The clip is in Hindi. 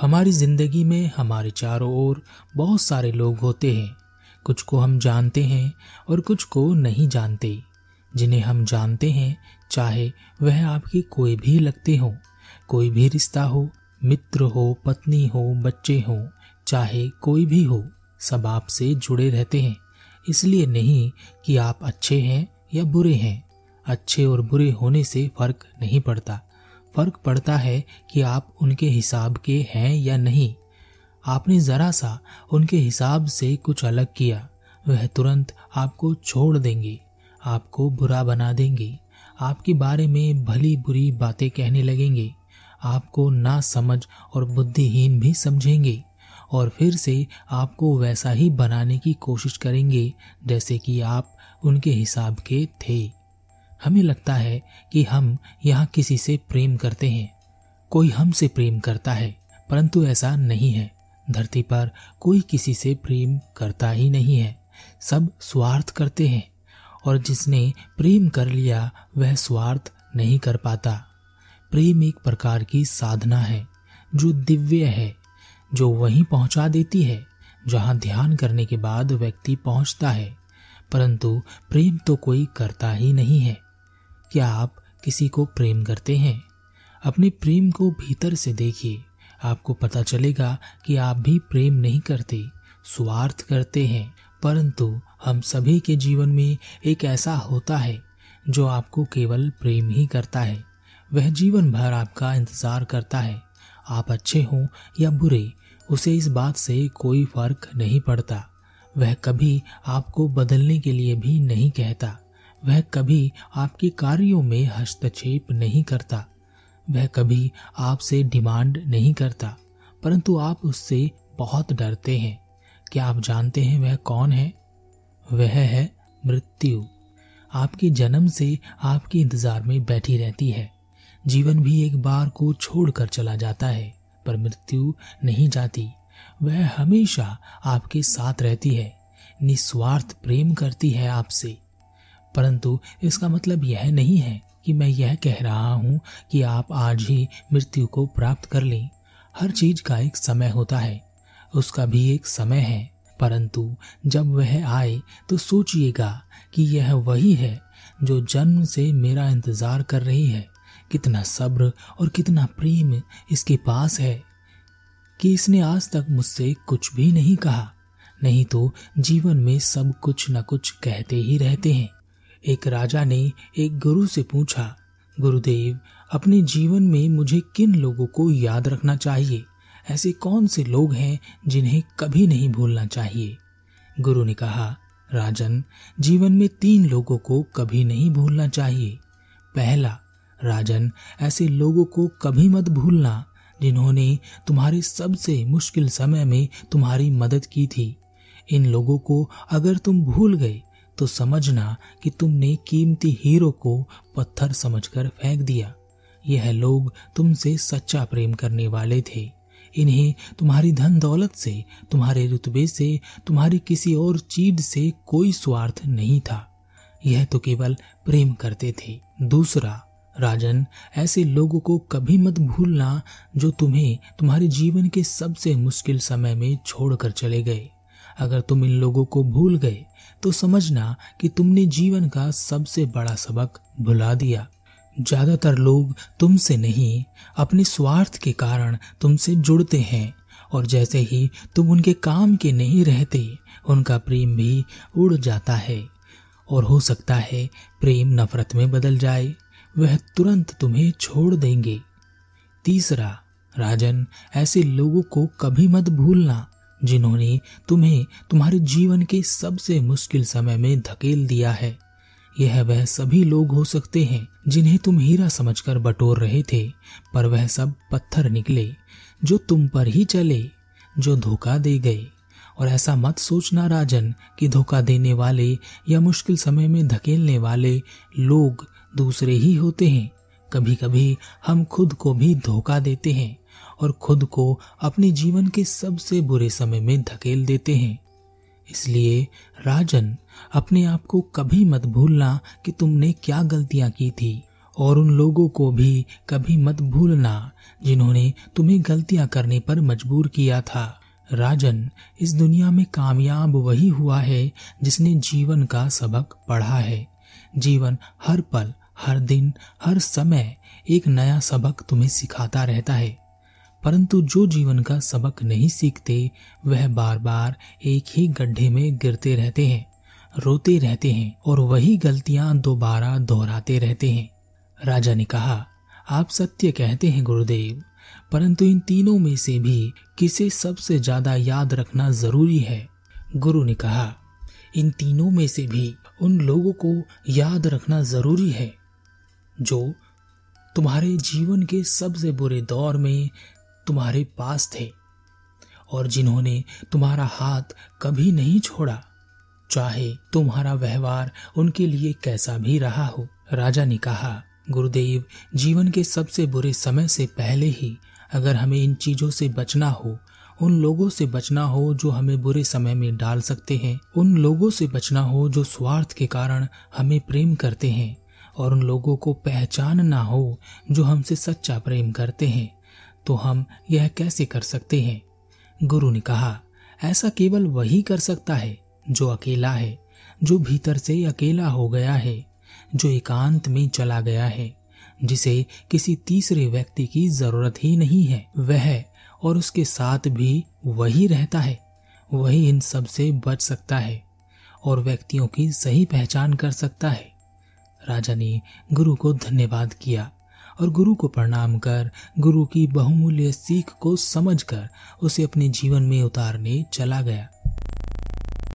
हमारी ज़िंदगी में हमारे चारों ओर बहुत सारे लोग होते हैं। कुछ को हम जानते हैं और कुछ को नहीं जानते। जिन्हें हम जानते हैं, चाहे वह आपके कोई भी लगते हो। कोई भी रिश्ता हो, मित्र हो, पत्नी हो, बच्चे हो, चाहे कोई भी हो, सब आपसे जुड़े रहते हैं। इसलिए नहीं कि आप अच्छे हैं या बुरे हैं। अच्छे और बुरे होने से फ़र्क नहीं पड़ता। फ़र्क पड़ता है कि आप उनके हिसाब के हैं या नहीं। आपने जरा सा उनके हिसाब से कुछ अलग किया, वह तुरंत आपको छोड़ देंगे, आपको बुरा बना देंगे, आपके बारे में भली बुरी बातें कहने लगेंगे, आपको ना समझ और बुद्धिहीन भी समझेंगे, और फिर से आपको वैसा ही बनाने की कोशिश करेंगे जैसे कि आप उनके हिसाब के थे। हमें लगता है कि हम यहाँ किसी से प्रेम करते हैं। कोई हमसे प्रेम करता है, परंतु ऐसा नहीं है। धरती पर कोई किसी से प्रेम करता ही नहीं है। सब स्वार्थ करते हैं, और जिसने प्रेम कर लिया, वह स्वार्थ नहीं कर पाता। प्रेम एक प्रकार की साधना है, जो दिव्य है, जो वहीं पहुँचा देती है, जहाँ ध्यान करने के बाद व्यक्ति पहुँचता है। परंतु प्रेम तो कोई करता ही नहीं है। क्या आप किसी को प्रेम करते हैं? अपने प्रेम को भीतर से देखिए। आपको पता चलेगा कि आप भी प्रेम नहीं करते, स्वार्थ करते हैं। परंतु हम सभी के जीवन में एक ऐसा होता है, जो आपको केवल प्रेम ही करता है। वह जीवन भर आपका इंतज़ार करता है। आप अच्छे हों या बुरे, उसे इस बात से कोई फ़र्क नहीं पड़ता। वह कभी आपको बदलने के लिए भी नहीं कहता। वह कभी आपके कार्यों में हस्तक्षेप नहीं करता। वह कभी आपसे डिमांड नहीं करता, परंतु आप उससे बहुत डरते हैं। क्या आप जानते हैं वह कौन है? वह है मृत्यु। आपके जन्म से आपके इंतज़ार में बैठी रहती है। जीवन भी एक बार को छोड़कर चला जाता है, पर मृत्यु नहीं जाती। वह हमेशा आपके साथ रहती है, निस्वार्थ प्रेम करती है आपसे। परंतु इसका मतलब यह नहीं है कि मैं यह कह रहा हूँ कि आप आज ही मृत्यु को प्राप्त कर लें। हर चीज़ का एक समय होता है, उसका भी एक समय है। परंतु जब वह आए तो सोचिएगा कि यह वही है जो जन्म से मेरा इंतज़ार कर रही है। कितना सब्र और कितना प्रेम इसके पास है कि इसने आज तक मुझसे कुछ भी नहीं कहा। नहीं तो जीवन में सब कुछ न कुछ कहते ही रहते हैं। एक राजा ने एक गुरु से पूछा, गुरुदेव, अपने जीवन में मुझे किन लोगों को याद रखना चाहिए? ऐसे कौन से लोग हैं जिन्हें कभी नहीं भूलना चाहिए? गुरु ने कहा, राजन, जीवन में तीन लोगों को कभी नहीं भूलना चाहिए। पहला, राजन, ऐसे लोगों को कभी मत भूलना जिन्होंने तुम्हारे सबसे मुश्किल समय में तुम्हारी मदद की थी। इन लोगों को अगर तुम भूल गए तो समझना कि तुमने कीमती हीरो को पत्थर समझकर फेंक दिया। यह लोग तुमसे सच्चा प्रेम करने वाले थे। इन्हें तुम्हारी धन दौलत से, तुम्हारे रुतबे से, तुम्हारी किसी और चीज़ से कोई स्वार्थ नहीं था। यह तो केवल प्रेम करते थे। दूसरा, राजन, ऐसे लोगों को कभी मत भूलना जो तुम्हें तुम्हारे जीवन के सबसे मुश्किल समय में छोड़कर चले गए। अगर तुम इन लोगों को भूल गए तो समझना कि तुमने जीवन का सबसे बड़ा सबक भुला दिया। ज़्यादातर लोग तुमसे नहीं, अपने स्वार्थ के कारण तुमसे जुड़ते हैं, और जैसे ही तुम उनके काम के नहीं रहते, उनका प्रेम भी उड़ जाता है। और हो सकता है प्रेम नफरत में बदल जाए, वह तुरंत तुम्हें छोड़ देंगे। तीसरा, राजन, ऐसे लोगों को कभी मत भूलना। जिन्होंने तुम्हें तुम्हारे जीवन के सबसे मुश्किल समय में धकेल दिया है। यह वह सभी लोग हो सकते हैं जिन्हें तुम हीरा समझकर बटोर रहे थे, पर वह सब पत्थर निकले, जो तुम पर ही चले, जो धोखा दे गए। और ऐसा मत सोचना राजन कि धोखा देने वाले या मुश्किल समय में धकेलने वाले लोग दूसरे ही होते हैं। कभी कभी हम खुद को भी धोखा देते हैं। और खुद को अपने जीवन के सबसे बुरे समय में धकेल देते हैं। इसलिए राजन अपने आप को कभी मत भूलना कि तुमने क्या गलतियाँ की थी, और उन लोगों को भी कभी मत भूलना जिन्होंने तुम्हें गलतियाँ करने पर मजबूर किया था। राजन इस दुनिया में कामयाब वही हुआ है जिसने जीवन का सबक पढ़ा है। जीवन हर पल, हर दिन, हर समय एक नया सबक तुम्हें सिखाता रहता है। परंतु जो जीवन का सबक नहीं सीखते, वह बार बार एक ही गड्ढे में गिरते रहते हैं, रोते रहते हैं और वही गलतियाँ दोबारा दोहराते रहते हैं। राजा ने कहा, आप सत्य कहते हैं, गुरुदेव, परंतु इन तीनों में से भी किसे सबसे ज़्यादा याद रखना ज़रूरी है? गुरु ने कहा, इन तीनों में से भी उन लोगों को याद रखना ज़रूरी है, जो तुम्हारे जीवन के सबसे बुरे दौर में तुम्हारे पास थे और जिन्होंने तुम्हारा हाथ कभी नहीं छोड़ा, चाहे तुम्हारा व्यवहार उनके लिए कैसा भी रहा हो। राजा ने कहा, गुरुदेव, जीवन के सबसे बुरे समय से पहले ही अगर हमें इन चीज़ों से बचना हो, उन लोगों से बचना हो जो हमें बुरे समय में डाल सकते हैं, उन लोगों से बचना हो जो स्वार्थ के कारण हमें प्रेम करते हैं, और उन लोगों को पहचान ना हो जो हमसे सच्चा प्रेम करते हैं। तो हम यह कैसे कर सकते हैं? गुरु ने कहा, ऐसा केवल वही कर सकता है जो अकेला है, जो भीतर से अकेला हो गया है, जो एकांत में चला गया है, जिसे किसी तीसरे व्यक्ति की ज़रूरत ही नहीं है। वह और उसके साथ भी वही रहता है, वही इन सबसे बच सकता है और व्यक्तियों की सही पहचान कर सकता है। राजा ने गुरु को धन्यवाद किया। और गुरु को प्रणाम कर, गुरु की बहुमूल्य सीख को समझकर उसे अपने जीवन में उतारने चला गया।